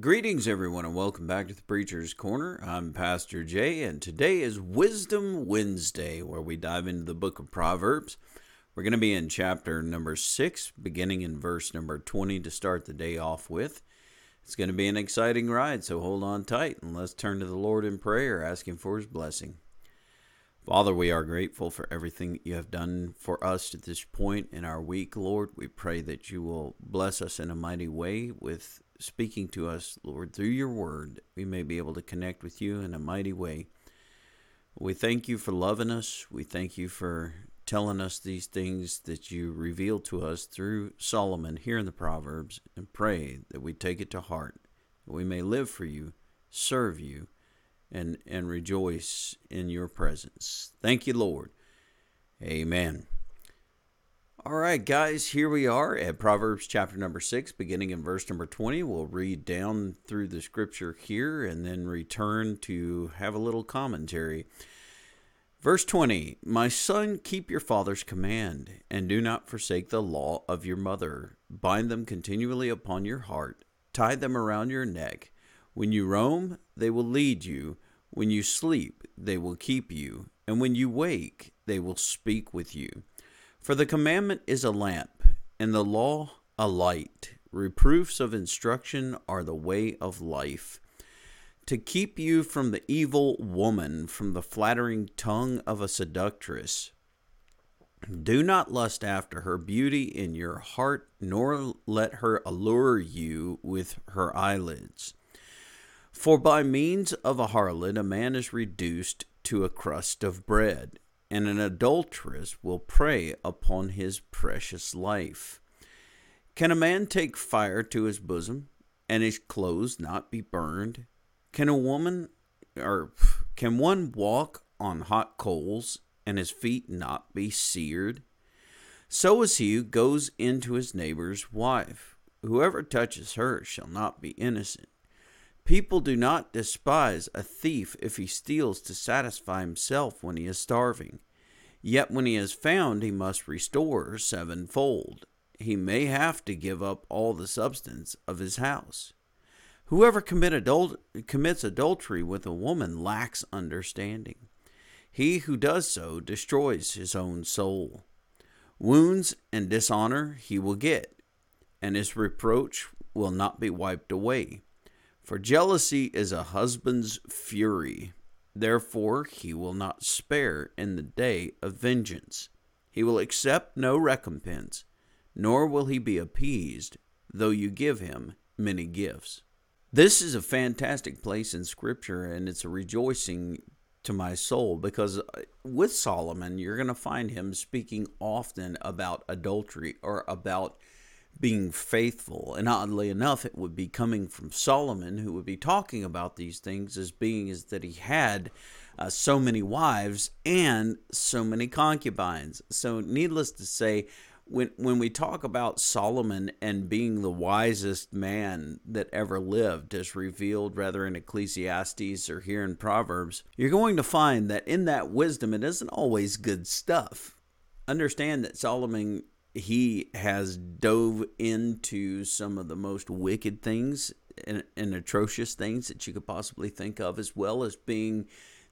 Greetings, everyone, and welcome back to the Preacher's Corner. I'm Pastor Jay, and today is Wisdom Wednesday, where we dive into the book of Proverbs. We're going to be in chapter number six, beginning in verse number 20 to start the day off with. It's going to be an exciting ride, so hold on tight and let's turn to the Lord in prayer, asking for his blessing. Father, we are grateful for everything that you have done for us at this point in our week, Lord. We pray that you will bless us in a mighty way with speaking to us, Lord, through your word, we may be able to connect with you in a mighty way. We thank you for loving us. We thank you for telling us these things that you reveal to us through Solomon here in the Proverbs and pray that we take it to heart, that we may live for you, serve you, and, and rejoice in your presence. Thank you, Lord. Amen. All right, guys, here we are at Proverbs chapter number 6, beginning in verse number 20. We'll read down through the scripture here and then return to have a little commentary. Verse 20 My son, keep your father's command, and do not forsake the law of your mother. Bind them continually upon your heart, tie them around your neck. When you roam, they will lead you. When you sleep, they will keep you. And when you wake, they will speak with you. For the commandment is a lamp, and the law a light. Reproofs of instruction are the way of life. To keep you from the evil woman, from the flattering tongue of a seductress. Do not lust after her beauty in your heart, nor let her allure you with her eyelids. For by means of a harlot a man is reduced to a crust of bread and an adulteress will prey upon his precious life. Can a man take fire to his bosom, and his clothes not be burned? Can a woman, or can one walk on hot coals, and his feet not be seared? So is he who goes into his neighbor's wife. Whoever touches her shall not be innocent. People do not despise a thief if he steals to satisfy himself when he is starving. Yet when he is found, he must restore sevenfold. He may have to give up all the substance of his house. Whoever commit adul- commits adultery with a woman lacks understanding. He who does so destroys his own soul. Wounds and dishonor he will get, and his reproach will not be wiped away. For jealousy is a husband's fury. Therefore, he will not spare in the day of vengeance. He will accept no recompense, nor will he be appeased, though you give him many gifts. This is a fantastic place in Scripture, and it's a rejoicing to my soul because uh, with Solomon, you're going to find him speaking often about adultery or about being faithful. And oddly enough, it would be coming from Solomon, who would be talking about these things as being as that he had uh, so many wives and so many concubines. So, needless to say, when when we talk about Solomon and being the wisest man that ever lived, as revealed rather in Ecclesiastes or here in Proverbs, you're going to find that in that wisdom it isn't always good stuff. Understand that Solomon he has dove into some of the most wicked things and, and, atrocious things that you could possibly think of, as well as being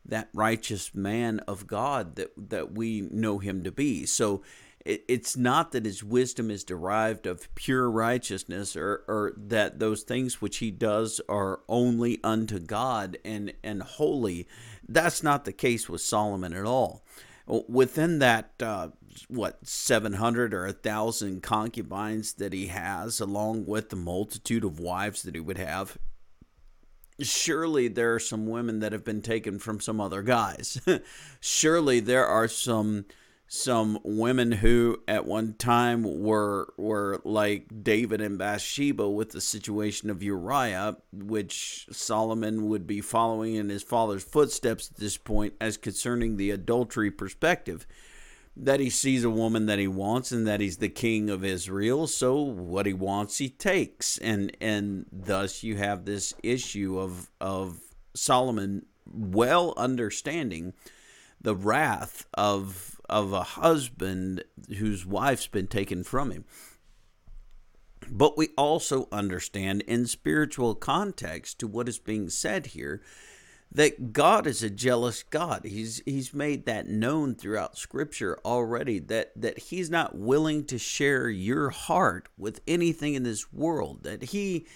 that righteous man of God that that we know him to be. So it, it's not that his wisdom is derived of pure righteousness, or, or that those things which he does are only unto God and and holy. That's not the case with Solomon at all within that uh, what 700 or a thousand concubines that he has along with the multitude of wives that he would have surely there are some women that have been taken from some other guys surely there are some some women who at one time were were like David and Bathsheba with the situation of Uriah, which Solomon would be following in his father's footsteps at this point as concerning the adultery perspective. That he sees a woman that he wants and that he's the king of Israel, so what he wants he takes. And and thus you have this issue of of Solomon well understanding the wrath of of a husband whose wife's been taken from him. But we also understand in spiritual context to what is being said here that God is a jealous God. He's he's made that known throughout scripture already that that he's not willing to share your heart with anything in this world. That he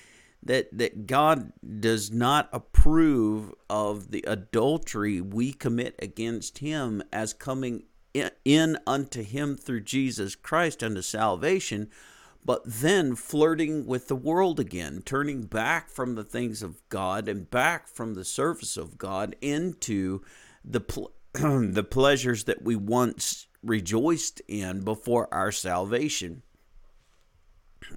that that God does not approve of the adultery we commit against him as coming in, in unto him through Jesus Christ unto salvation but then flirting with the world again, turning back from the things of God and back from the service of God into the pl- the pleasures that we once rejoiced in before our salvation.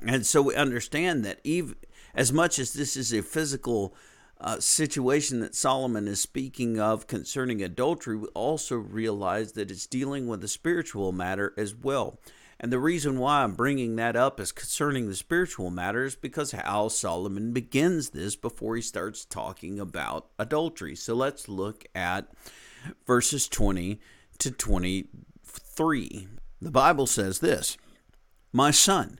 And so we understand that even as much as this is a physical uh, situation that Solomon is speaking of concerning adultery, we also realize that it's dealing with a spiritual matter as well. And the reason why I'm bringing that up is concerning the spiritual matters because how Solomon begins this before he starts talking about adultery. So let's look at verses 20 to 23. The Bible says this My son,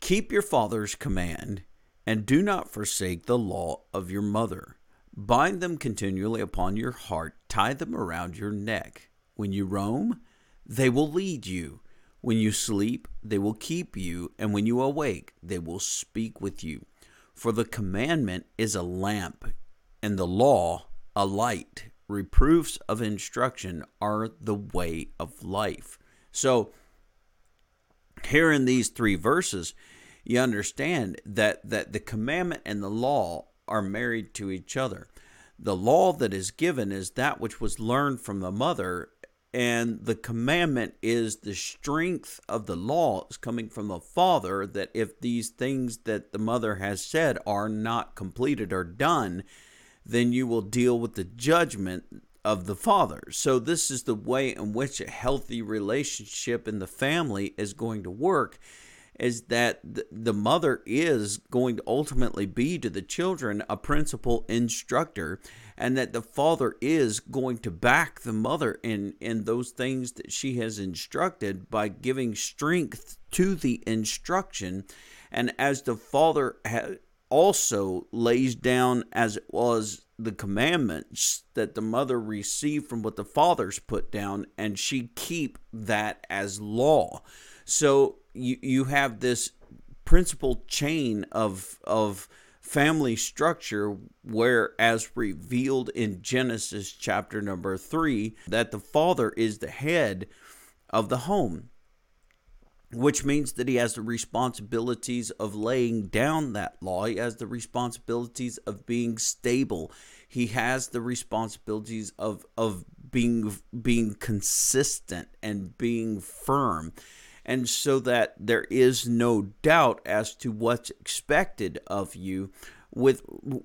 keep your father's command and do not forsake the law of your mother. Bind them continually upon your heart, tie them around your neck. When you roam, they will lead you. When you sleep, they will keep you, and when you awake, they will speak with you. For the commandment is a lamp, and the law a light. Reproofs of instruction are the way of life. So, here in these three verses, you understand that, that the commandment and the law are married to each other. The law that is given is that which was learned from the mother and the commandment is the strength of the law is coming from the father that if these things that the mother has said are not completed or done, then you will deal with the judgment of the father. So, this is the way in which a healthy relationship in the family is going to work is that the mother is going to ultimately be to the children a principal instructor and that the father is going to back the mother in in those things that she has instructed by giving strength to the instruction. And as the father ha- also lays down as it was the commandments that the mother received from what the fathers put down and she keep that as law. So you you have this principal chain of of family structure where as revealed in Genesis chapter number 3 that the father is the head of the home which means that he has the responsibilities of laying down that law. He has the responsibilities of being stable. He has the responsibilities of of being being consistent and being firm and so that there is no doubt as to what's expected of you with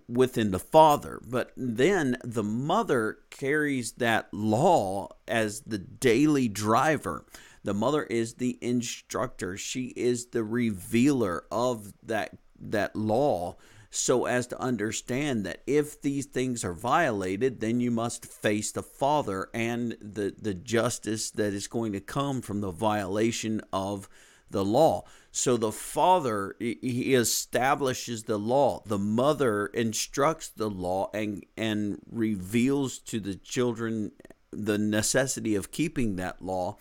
within the father. But then the mother carries that law as the daily driver. The mother is the instructor. She is the revealer of that that law so as to understand that if these things are violated, then you must face the Father and the, the justice that is going to come from the violation of the law. So the father he establishes the law. The mother instructs the law and and reveals to the children the necessity of keeping that law.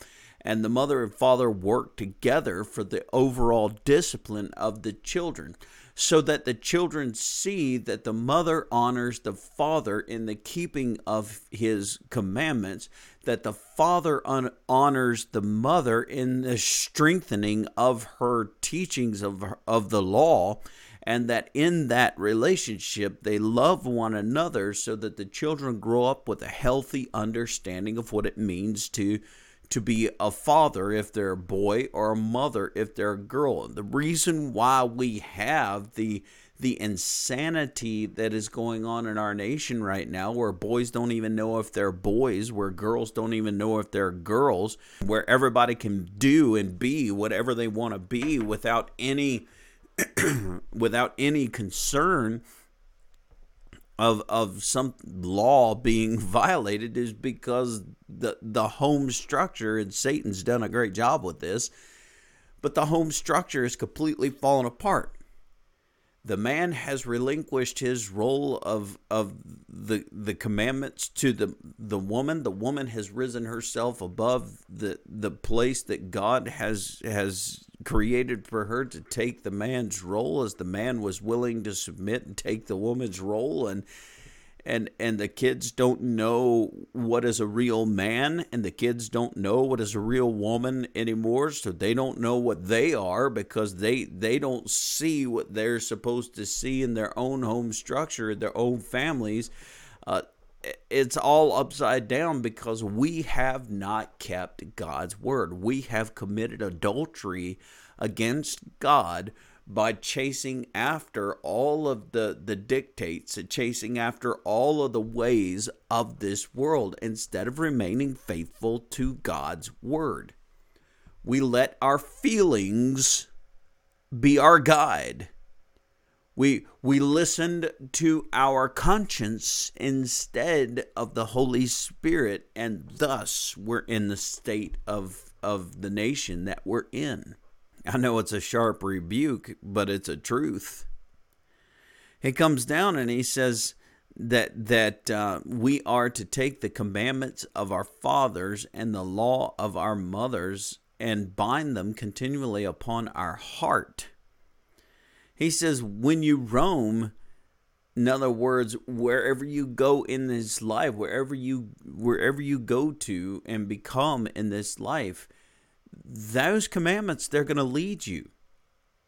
And the mother and father work together for the overall discipline of the children so that the children see that the mother honors the father in the keeping of his commandments, that the father honors the mother in the strengthening of her teachings of, of the law, and that in that relationship they love one another so that the children grow up with a healthy understanding of what it means to to be a father if they're a boy or a mother if they're a girl. The reason why we have the the insanity that is going on in our nation right now where boys don't even know if they're boys, where girls don't even know if they're girls, where everybody can do and be whatever they want to be without any without any concern of of some law being violated is because the the home structure and Satan's done a great job with this but the home structure is completely fallen apart. The man has relinquished his role of of the the commandments to the the woman. The woman has risen herself above the the place that God has has created for her to take the man's role as the man was willing to submit and take the woman's role. And and and the kids don't know what is a real man and the kids don't know what is a real woman anymore. So they don't know what they are because they they don't see what they're supposed to see in their own home structure their own families. Uh, it's all upside down because we have not kept God's word we have committed adultery against God by chasing after all of the, the dictates, chasing after all of the ways of this world instead of remaining faithful to God's word. We let our feelings be our guide. We, we listened to our conscience instead of the Holy Spirit, and thus we're in the state of, of the nation that we're in. I know it's a sharp rebuke, but it's a truth. He comes down and he says that that uh, we are to take the commandments of our fathers and the law of our mothers and bind them continually upon our heart. He says, when you roam, in other words, wherever you go in this life, wherever you wherever you go to and become in this life, those commandments, they're going to lead you.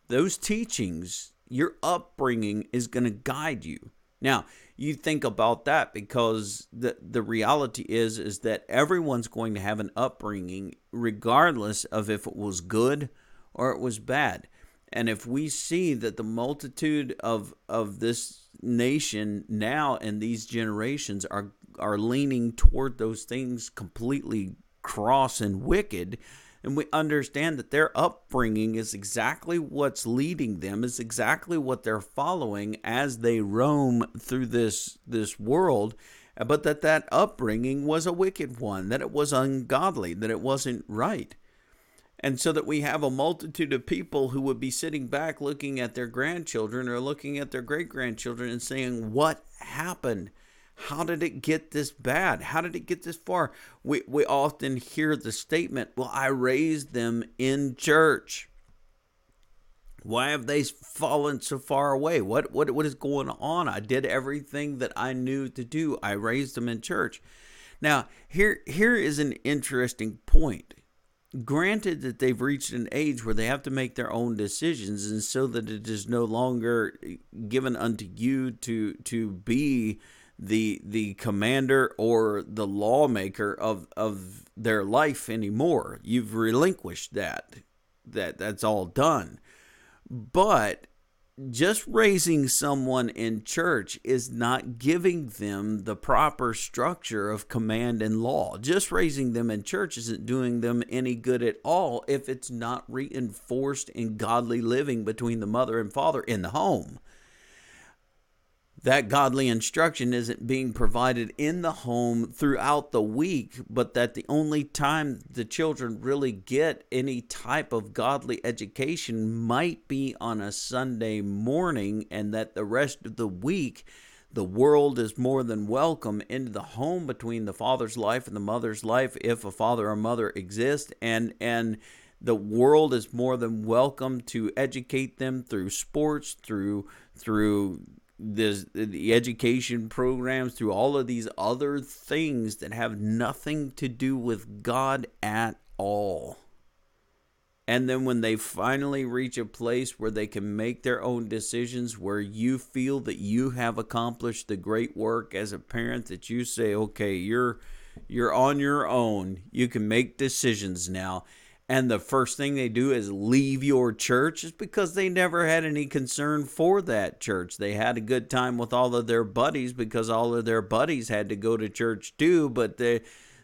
Those teachings, your upbringing is going to guide you. Now, you think about that because the the reality is is that everyone's going to have an upbringing regardless of if it was good or it was bad. And if we see that the multitude of of this nation now and these generations are are leaning toward those things completely cross and wicked, and we understand that their upbringing is exactly what's leading them is exactly what they're following as they roam through this this world but that that upbringing was a wicked one that it was ungodly that it wasn't right and so that we have a multitude of people who would be sitting back looking at their grandchildren or looking at their great grandchildren and saying what happened how did it get this bad? How did it get this far? We, we often hear the statement, Well, I raised them in church. Why have they fallen so far away? What, what, what is going on? I did everything that I knew to do. I raised them in church. Now, here, here is an interesting point. Granted that they've reached an age where they have to make their own decisions, and so that it is no longer given unto you to to be the the commander or the lawmaker of of their life anymore. You've relinquished that. That that's all done. But just raising someone in church is not giving them the proper structure of command and law. Just raising them in church isn't doing them any good at all if it's not reinforced in godly living between the mother and father in the home that godly instruction isn't being provided in the home throughout the week, but that the only time the children really get any type of godly education might be on a Sunday morning, and that the rest of the week, the world is more than welcome into the home between the father's life and the mother's life, if a father or mother exists, and and the world is more than welcome to educate them through sports, through through this, the education programs, through all of these other things that have nothing to do with God at all. And then when they finally reach a place where they can make their own decisions, where you feel that you have accomplished the great work as a parent, that you say, okay, you're you're on your own. You can make decisions now and the first thing they do is leave your church is because they never had any concern for that church. They had a good time with all of their buddies because all of their buddies had to go to church too, but they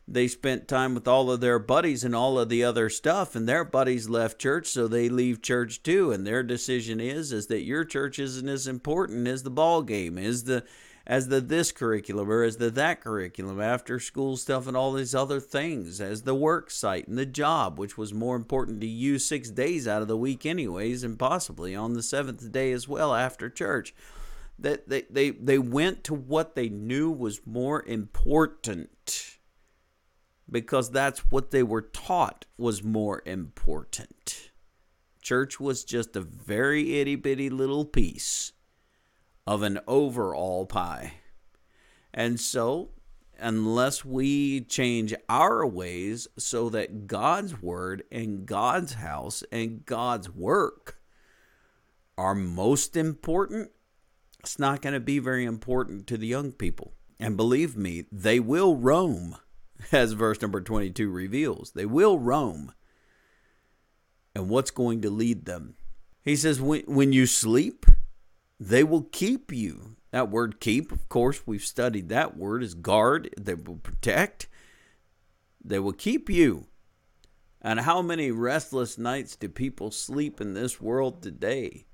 they spent time with all of their buddies and all of the other stuff and their buddies left church so they leave church too and their decision is is that your church isn't as important as the ball game is the as the this curriculum or as the that curriculum, after school stuff and all these other things, as the work site and the job, which was more important to you six days out of the week, anyways, and possibly on the seventh day as well after church. That they, they, they went to what they knew was more important because that's what they were taught was more important. Church was just a very itty bitty little piece of an overall pie. And so, unless we change our ways so that God's word and God's house and God's work are most important, it's not going to be very important to the young people. And believe me, they will roam, as verse number 22 reveals. They will roam. And what's going to lead them? He says, when, when you sleep, they will keep you. That word keep, of course, we've studied that word is guard. They will protect. They will keep you. And how many restless nights do people sleep in this world today?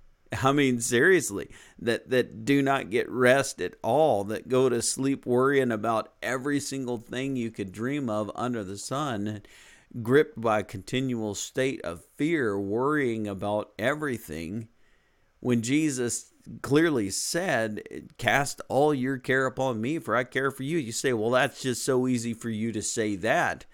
I mean, seriously, that, that do not get rest at all, that go to sleep worrying about every single thing you could dream of under the sun, gripped by a continual state of fear, worrying about everything. When Jesus clearly said, Cast all your care upon me, for I care for you. You say, Well, that's just so easy for you to say that.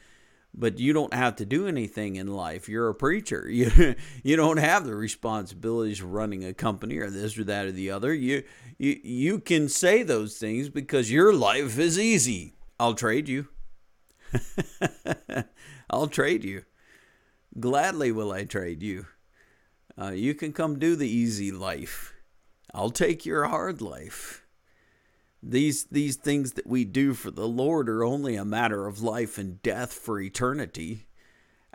But you don't have to do anything in life. You're a preacher. You you don't have the responsibilities of running a company or this or that or the other. You you you can say those things because your life is easy. I'll trade you. I'll trade you. Gladly will I trade you. Uh, you can come do the easy life I'll take your hard life. These these things that we do for the Lord are only a matter of life and death for eternity.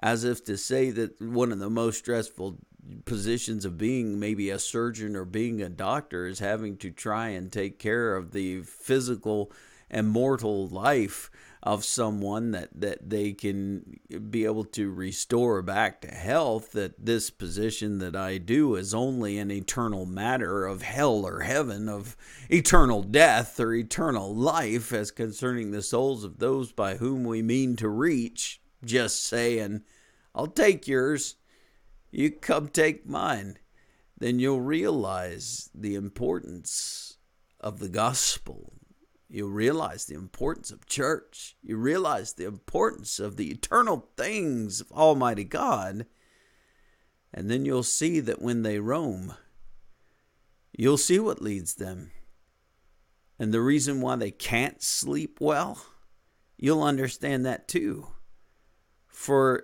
As if to say that one of the most stressful positions of being maybe a surgeon or being a doctor is having to try and take care of the physical and mortal life of someone that, that they can be able to restore back to health, that this position that I do is only an eternal matter of hell or heaven, of eternal death or eternal life, as concerning the souls of those by whom we mean to reach. Just saying, I'll take yours, you come take mine. Then you'll realize the importance of the gospel you realize the importance of church. You realize the importance of the eternal things of Almighty God. And then you'll see that when they roam, you'll see what leads them. And the reason why they can't sleep well, you'll understand that too. For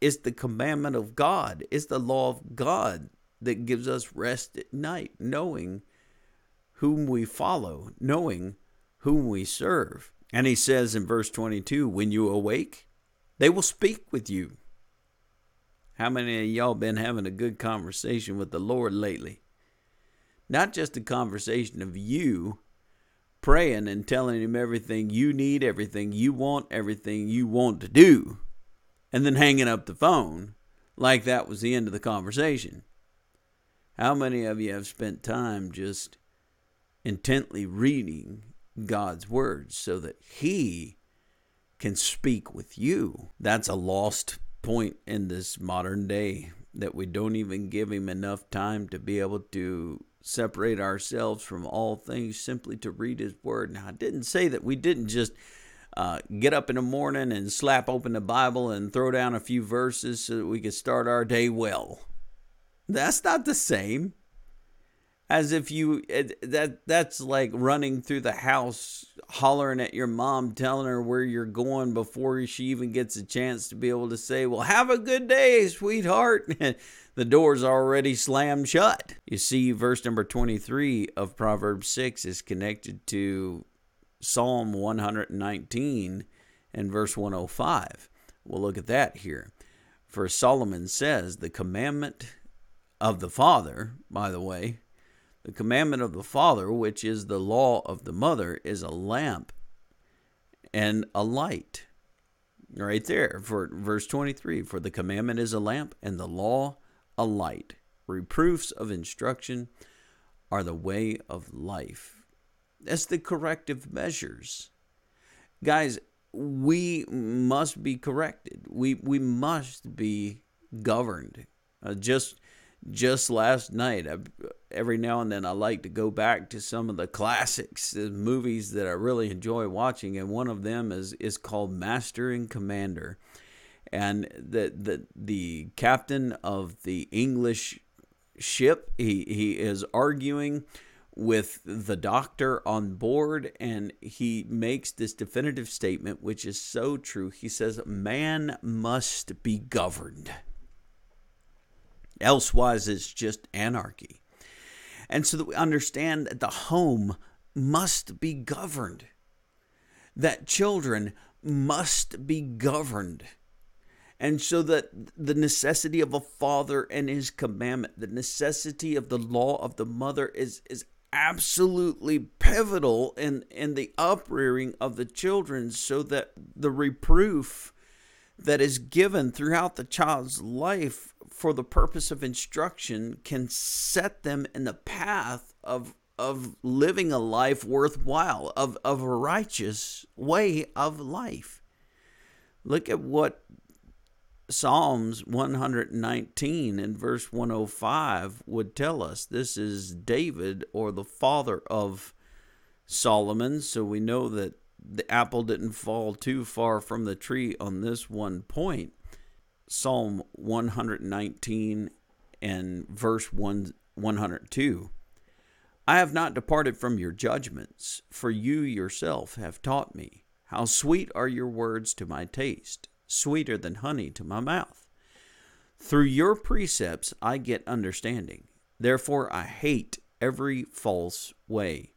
it's the commandment of God, it's the law of God that gives us rest at night, knowing whom we follow, knowing whom we serve. And he says in verse 22 When you awake, they will speak with you. How many of y'all been having a good conversation with the Lord lately? Not just a conversation of you praying and telling him everything you need, everything you want, everything you want to do, and then hanging up the phone like that was the end of the conversation. How many of you have spent time just intently reading God's words so that He can speak with you. That's a lost point in this modern day that we don't even give Him enough time to be able to separate ourselves from all things simply to read His Word. Now, I didn't say that we didn't just. Uh, get up in the morning and slap open the Bible and throw down a few verses so that we could start our day well. That's not the same as if you that that's like running through the house hollering at your mom telling her where you're going before she even gets a chance to be able to say well have a good day sweetheart. The door's already slammed shut. You see verse number 23 of proverbs 6 is connected to psalm 119 and verse 105 we'll look at that here. For solomon says the commandment of the father by the way the commandment of the father, which is the law of the mother, is a lamp and a light. Right there for verse 23 For the commandment is a lamp and the law a light. Reproofs of instruction are the way of life. as the corrective measures. Guys, we must be corrected. We we must be governed. Uh, just just last night, I, every now and then I like to go back to some of the classics, the movies that I really enjoy watching, and one of them is is called Master and Commander, and the the the captain of the English ship he he is arguing with the doctor on board and he makes this definitive statement which is so true. He says man must be governed elsewise it's just anarchy. And so that we understand that the home must be governed that children must be governed. And so that the necessity of a father and his commandment the necessity of the law of the mother is is absolutely pivotal in, in the uprearing of the children so that the reproof that is given throughout the child's life for the purpose of instruction can set them in the path of of living a life worthwhile of, of a righteous way of life look at what Psalms 119 and verse 105 would tell us. This is David or the father of Solomon, so we know that the apple didn't fall too far from the tree on this one point. Psalm 119 and verse 1, 102. I have not departed from your judgments, for you yourself have taught me. How sweet are your words to my taste sweeter than honey to my mouth. Through your precepts I get understanding. Therefore I hate every false way.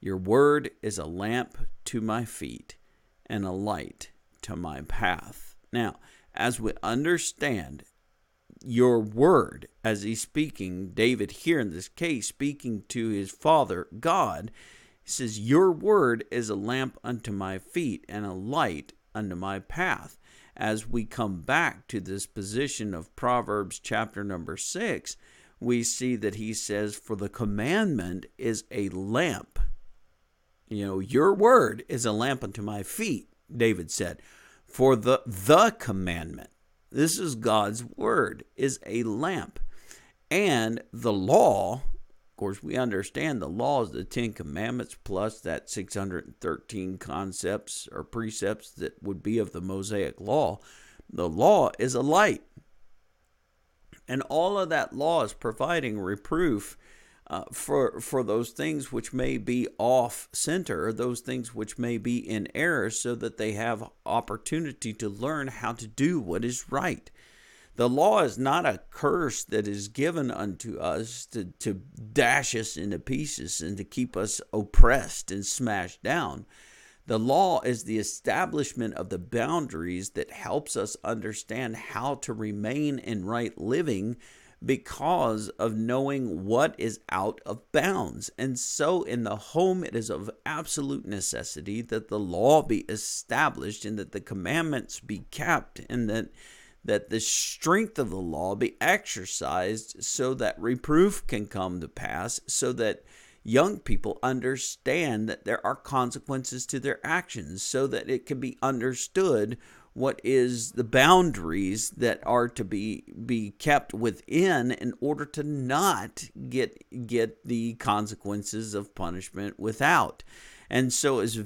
Your word is a lamp to my feet and a light to my path. Now, as we understand your word, as he's speaking, David here in this case, speaking to his father, God, he says, Your word is a lamp unto my feet and a light unto my path as we come back to this position of Proverbs chapter number six, we see that he says, For the commandment is a lamp. You know, your word is a lamp unto my feet, David said. For the the commandment, this is God's word, is a lamp. And the law of course, we understand the law is the Ten Commandments plus that 613 concepts or precepts that would be of the Mosaic law. The law is a light. And all of that law is providing reproof uh, for, for those things which may be off center, those things which may be in error, so that they have opportunity to learn how to do what is right. The law is not a curse that is given unto us to, to dash us into pieces and to keep us oppressed and smashed down. The law is the establishment of the boundaries that helps us understand how to remain in right living because of knowing what is out of bounds. And so in the home, it is of absolute necessity that the law be established and that the commandments be kept and that that the strength of the law be exercised so that reproof can come to pass, so that young people understand that there are consequences to their actions, so that it can be understood what is the boundaries that are to be be kept within in order to not get get the consequences of punishment without. And so it's,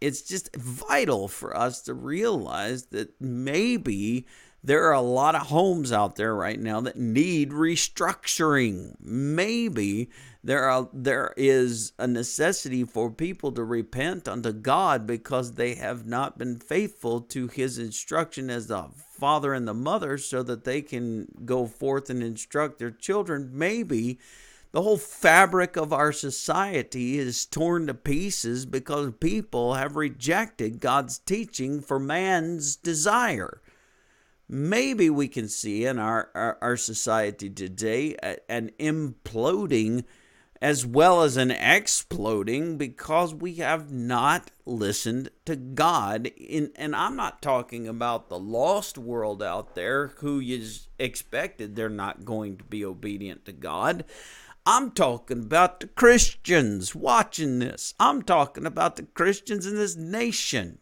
it's just vital for us to realize that maybe there are a lot of homes out there right now that need restructuring. Maybe there are there is a necessity for people to repent unto God because they have not been faithful to his instruction as the father and the mother so that they can go forth and instruct their children. Maybe the whole fabric of our society is torn to pieces because people have rejected God's teaching for man's desire. Maybe we can see in our, our, our society today an imploding as well as an exploding because we have not listened to God. In, and I'm not talking about the lost world out there who is expected they're not going to be obedient to God. I'm talking about the Christians watching this. I'm talking about the Christians in this nation.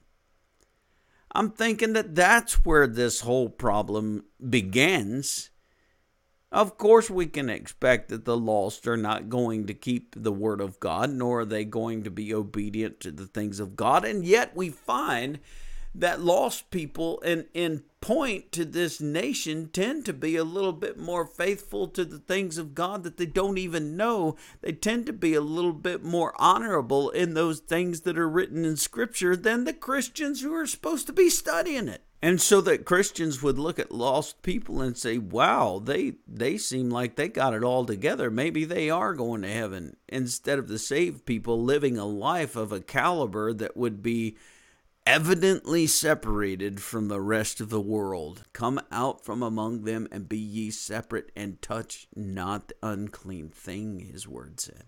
I'm thinking that that's where this whole problem begins. Of course, we can expect that the lost are not going to keep the word of God, nor are they going to be obedient to the things of God. And yet, we find that lost people in, in point to this nation tend to be a little bit more faithful to the things of God that they don't even know. They tend to be a little bit more honorable in those things that are written in Scripture than the Christians who are supposed to be studying it. And so that Christians would look at lost people and say, "Wow, they they seem like they got it all together. Maybe they are going to heaven." Instead of the saved people living a life of a caliber that would be evidently separated from the rest of the world. Come out from among them and be ye separate and touch not the unclean thing, his word said.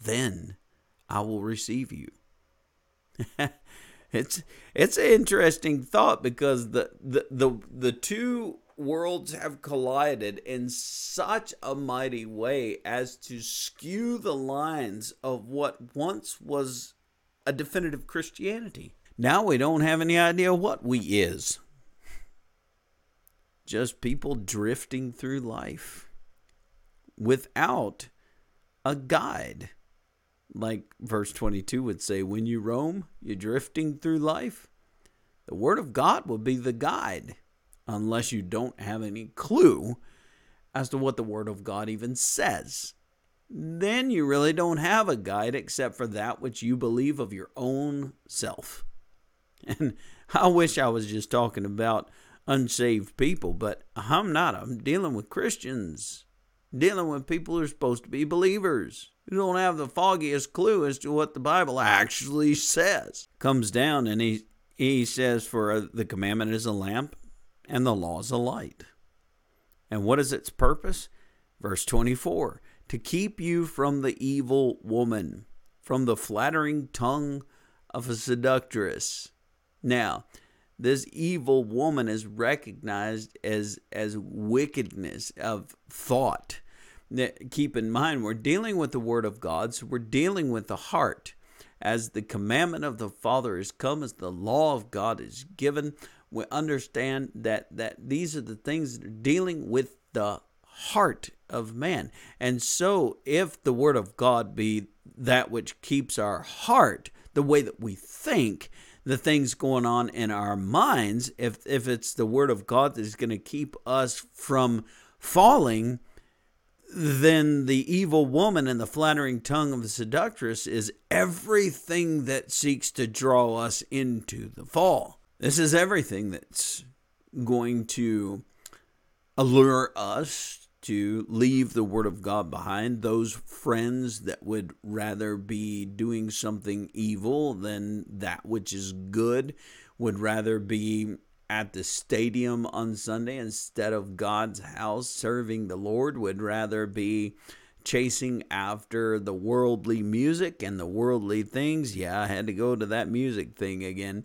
Then I will receive you. it's it's an interesting thought because the, the the the two worlds have collided in such a mighty way as to skew the lines of what once was a definitive Christianity. Now we don't have any idea what we is. Just people drifting through life without a guide. Like verse 22 would say, when you roam, you're drifting through life. The Word of God will be the guide, unless you don't have any clue as to what the Word of God even says. Then you really don't have a guide except for that which you believe of your own self. And I wish I was just talking about unsaved people, but I'm not. I'm dealing with Christians, dealing with people who are supposed to be believers who don't have the foggiest clue as to what the Bible actually says. Comes down and he he says, "For the commandment is a lamp, and the law is a light." And what is its purpose? Verse 24 to keep you from the evil woman, from the flattering tongue of a seductress. Now, this evil woman is recognized as as wickedness of thought. Keep in mind, we're dealing with the Word of God, so we're dealing with the heart. As the commandment of the Father is come, as the law of God is given, we understand that that these are the things that are dealing with the heart of man. And so, if the Word of God be that which keeps our heart, the way that we think, the things going on in our minds, if if it's the word of God that is going to keep us from falling, then the evil woman and the flattering tongue of the seductress is everything that seeks to draw us into the fall. This is everything that's going to allure us to leave the Word of God behind, those friends that would rather be doing something evil than that which is good, would rather be at the stadium on Sunday instead of God's house serving the Lord, would rather be chasing after the worldly music and the worldly things. Yeah, I had to go to that music thing again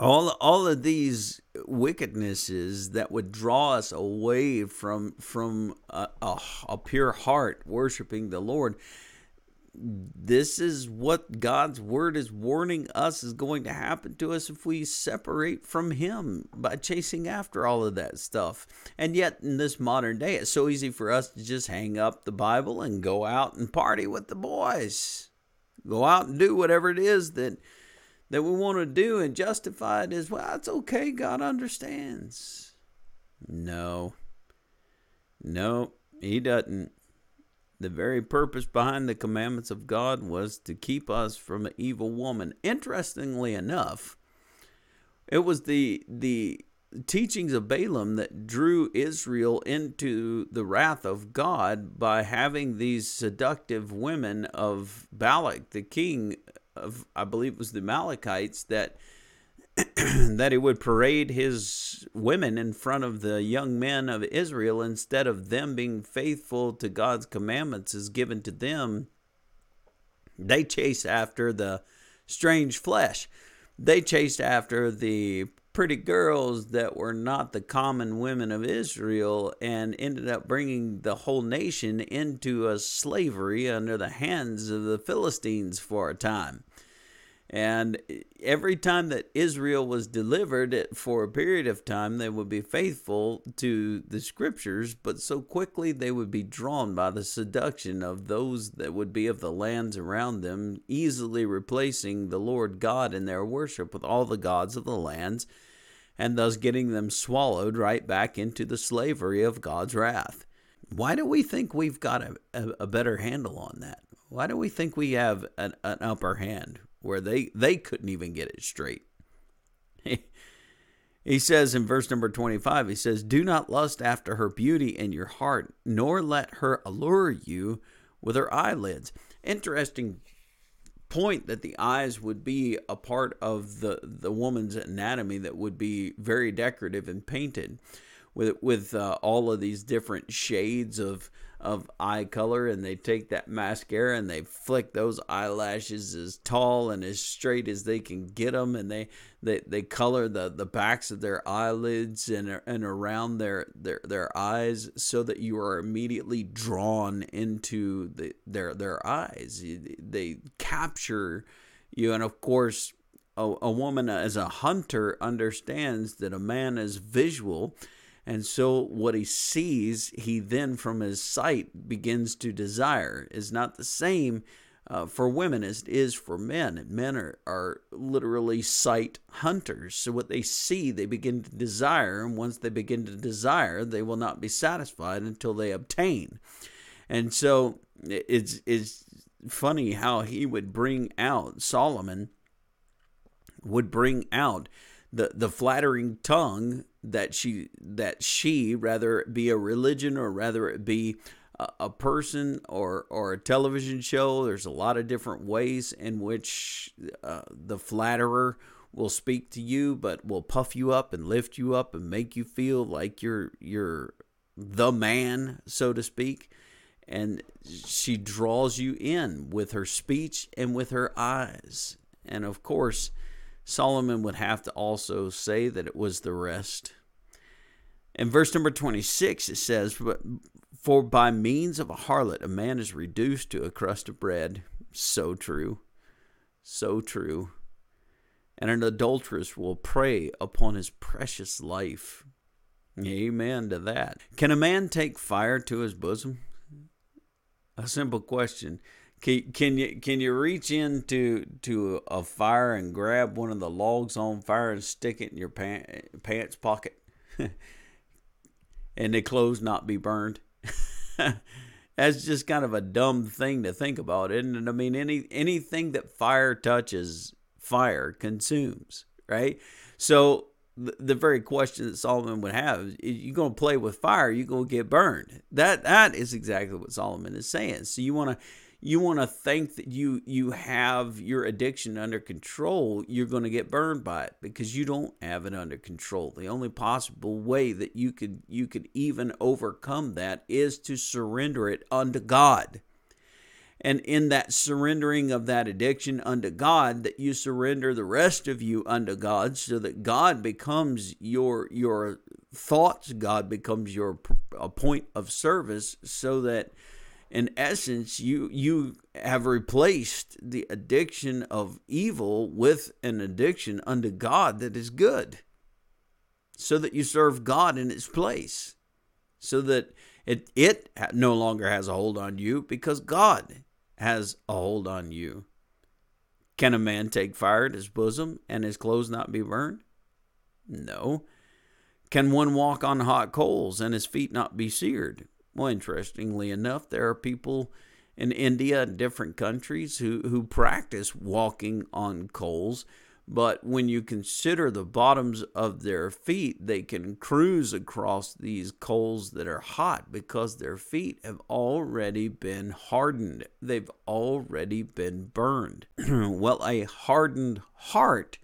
all all of these wickednesses that would draw us away from from a, a, a, pure heart worshiping the lord. This is what god's word is warning us is going to happen to us if we separate from him by chasing after all of that stuff. And yet in this modern day it's so easy for us to just hang up the bible and go out and party with the boys. Go out and do whatever it is that that we want to do and justify it as well, it's okay. God understands. No. No, He doesn't. The very purpose behind the commandments of God was to keep us from an evil woman. Interestingly enough, it was the the teachings of Balaam that drew Israel into the wrath of God by having these seductive women of Balak, the king of I believe it was the Amalekites that that he would parade his women in front of the young men of Israel instead of them being faithful to God's commandments as given to them. They chased after the strange flesh. They chased after the pretty girls that were not the common women of Israel and ended up bringing the whole nation into a slavery under the hands of the Philistines for a time. And every time that Israel was delivered for a period of time, they would be faithful to the scriptures, but so quickly they would be drawn by the seduction of those that would be of the lands around them, easily replacing the Lord God in their worship with all the gods of the lands, and thus getting them swallowed right back into the slavery of God's wrath. Why do we think we've got a, a, a better handle on that? Why do we think we have an, an upper hand? Where they, they couldn't even get it straight. he says in verse number 25, he says, Do not lust after her beauty in your heart, nor let her allure you with her eyelids. Interesting point that the eyes would be a part of the, the woman's anatomy that would be very decorative and painted with with uh, all of these different shades of of eye color and they take that mascara and they flick those eyelashes as tall and as straight as they can get them and they they, they color the, the backs of their eyelids and and around their, their their eyes so that you are immediately drawn into the, their their eyes. They capture you and of course a, a woman as a hunter understands that a man is visual and so, what he sees, he then from his sight begins to desire, is not the same uh, for women as it is for men. And men are, are literally sight hunters. So, what they see, they begin to desire. And once they begin to desire, they will not be satisfied until they obtain. And so, it's, it's funny how he would bring out, Solomon would bring out the, the flattering tongue that she that she rather be a religion or rather it be a, a person or or a television show there's a lot of different ways in which uh, the flatterer will speak to you but will puff you up and lift you up and make you feel like you're you're the man so to speak and she draws you in with her speech and with her eyes and of course Solomon would have to also say that it was the rest. In verse number 26, it says, For by means of a harlot, a man is reduced to a crust of bread. So true. So true. And an adulteress will prey upon his precious life. Amen to that. Can a man take fire to his bosom? A simple question. Can, can you can you reach into to a fire and grab one of the logs on fire and stick it in your pant, pants pocket, and the clothes not be burned? That's just kind of a dumb thing to think about, isn't it? I mean, any anything that fire touches, fire consumes, right? So the, very question that Solomon would have, is, you're going to play with fire, you're going to get burned. That that is exactly what Solomon is saying. So you want to you want to think that you you have your addiction under control you're going to get burned by it because you don't have it under control. The only possible way that you could you could even overcome that is to surrender it unto god. And in that surrendering of that addiction unto god that you surrender the rest of you unto god so that god becomes your your thoughts god becomes your a point of service so that in essence you you have replaced the addiction of evil with an addiction unto God that is good so that you serve God in its place so that it it no longer has a hold on you because God has a hold on you. Can a man take fire at his bosom and his clothes not be burned? No. Can one walk on hot coals and his feet not be seared well, interestingly enough, there are people in India and different countries who, who practice walking on coals. But when you consider the bottoms of their feet, they can cruise across these coals that are hot because their feet have already been hardened. They've already been burned. well, a hardened heart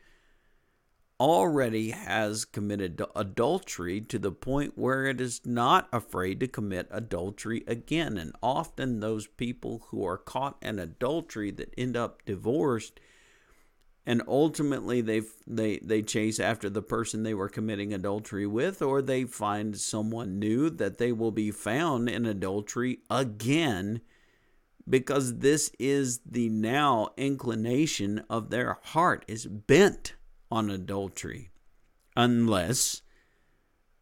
already has committed adultery to the point where it is not afraid to commit adultery again. And often those people who are caught in adultery that end up divorced and ultimately they they they chase after the person they were committing adultery with or they find someone new that they will be found in adultery again because this is the now inclination of their heart is bent on adultery unless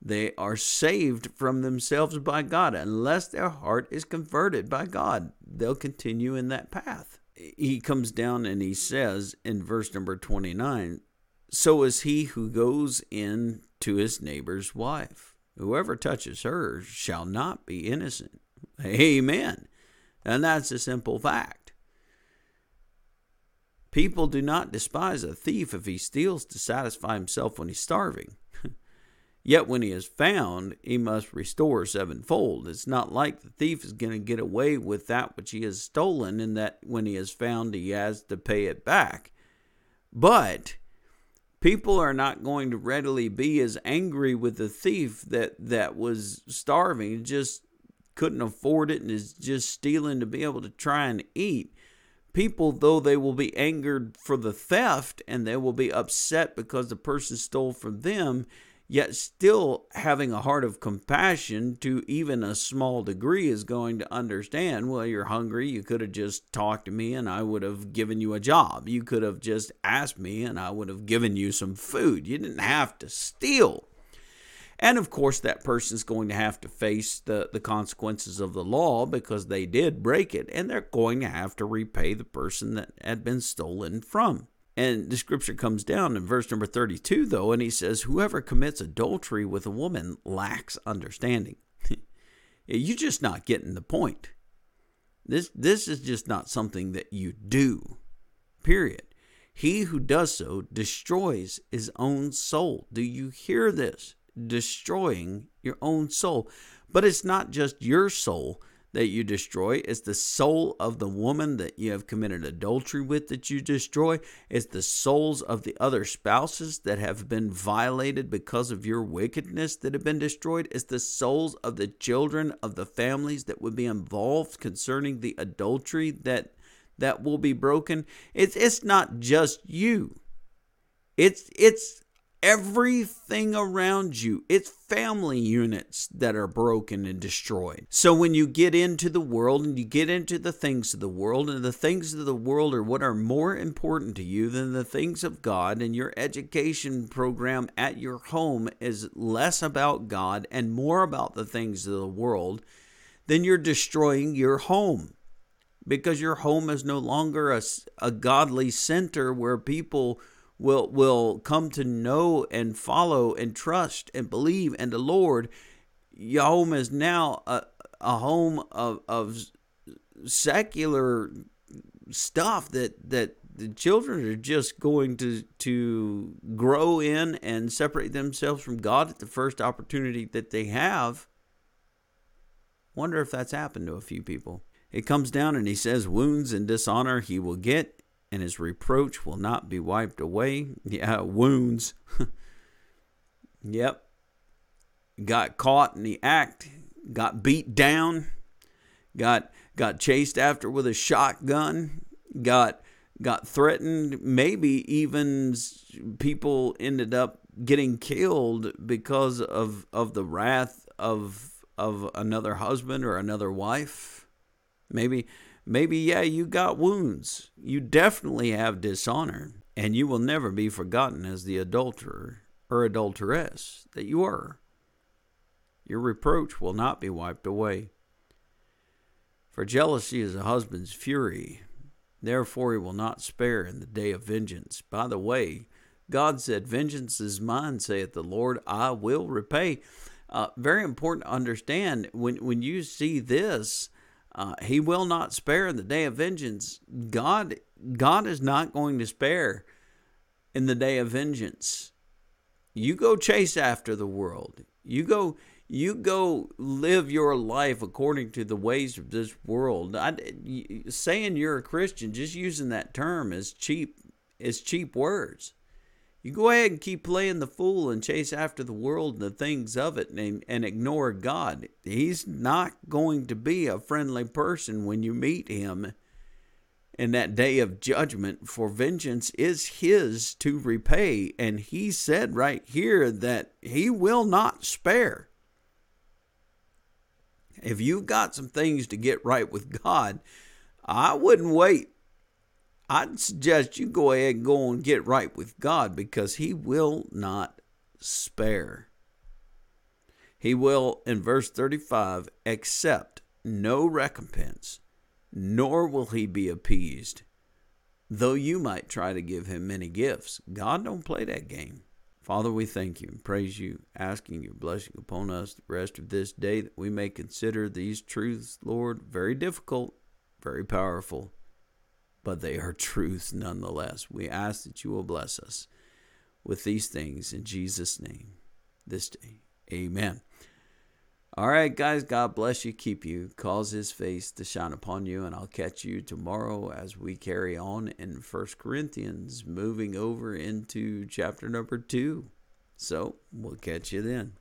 they are saved from themselves by God unless their heart is converted by God they'll continue in that path he comes down and he says in verse number 29 So is he who goes in to his neighbor's wife. Whoever touches her shall not be innocent. Amen. And that's a simple fact. People do not despise a thief if he steals to satisfy himself when he's starving. Yet when he is found, he must restore sevenfold. It's not like the thief is going to get away with that which he has stolen, and that when he is found, he has to pay it back. But people are not going to readily be as angry with the thief that, that was starving, just couldn't afford it, and is just stealing to be able to try and eat. People, though they will be angered for the theft and they will be upset because the person stole from them, yet still having a heart of compassion to even a small degree is going to understand well you're hungry. You could have just talked to me and i would have given you a job. You could have just asked me and i would have given you some food. You didn't have to steal and of course that person's going to have to face the, the consequences of the law because they did break it and they're going to have to repay the person that had been stolen from and the scripture comes down in verse number 32, though, and he says, Whoever commits adultery with a woman lacks understanding. You're just not getting the point. This, this is just not something that you do, period. He who does so destroys his own soul. Do you hear this? Destroying your own soul. But it's not just your soul that you destroy. It's the soul of the woman that you have committed adultery with that you destroy. It's the souls of the other spouses that have been violated because of your wickedness that have been destroyed. It's the souls of the children of the families that would be involved concerning the adultery that that will be broken. It's it's not just you. It's it's everything around you. It's family units that are broken and destroyed. So when you get into the world and you get into the things of the world, and the things of the world are what are more important to you than the things of God, and your education program at your home is less about God and more about the things of the world, then you're destroying your home. Because your home is no longer a, a godly center where people will will come to know and follow and trust and believe in the Lord, your home is now a, a home of, of secular stuff that that the children are just going to to grow in and separate themselves from God at the first opportunity that they have. Wonder if that's happened to a few people. It comes down and he says, Wounds and dishonor he will get, and his reproach will not be wiped away. Yeah, wounds. yep. Got caught in the act, got beat down, got got chased after with a shotgun, got got threatened, maybe even people ended up getting killed because of of the wrath of of another husband or another wife. Maybe Maybe, yeah, you got wounds. You definitely have dishonor, and you will never be forgotten as the adulterer or adulteress that you are. Your reproach will not be wiped away. For jealousy is a husband's fury. Therefore, he will not spare in the day of vengeance. By the way, God said, Vengeance is mine, saith the Lord, I will repay. Uh, very important to understand when, when you see this, uh, he will not spare in the day of vengeance. God, God is not going to spare in the day of vengeance. You go chase after the world. You go, you go live your life according to the ways of this world. I, saying you're a Christian, just using that term is cheap. Is cheap words. You go ahead and keep playing the fool and chase after the world and the things of it and, and ignore God. He's not going to be a friendly person when you meet him in that day of judgment, for vengeance is his to repay. And he said right here that he will not spare. If you've got some things to get right with God, I wouldn't wait. I'd suggest you go ahead and go and get right with God because he will not spare. He will, in verse 35, accept no recompense, nor will he be appeased. Though you might try to give him many gifts, God don't play that game. Father, we thank you and praise you, asking your blessing upon us the rest of this day that we may consider these truths, Lord, very difficult, very powerful, but they are truths nonetheless. We ask that you will bless us with these things in Jesus' name this day. Amen. All right, guys, God bless you, keep you, cause his face to shine upon you, and I'll catch you tomorrow as we carry on in First Corinthians, moving over into chapter number two. So we'll catch you then.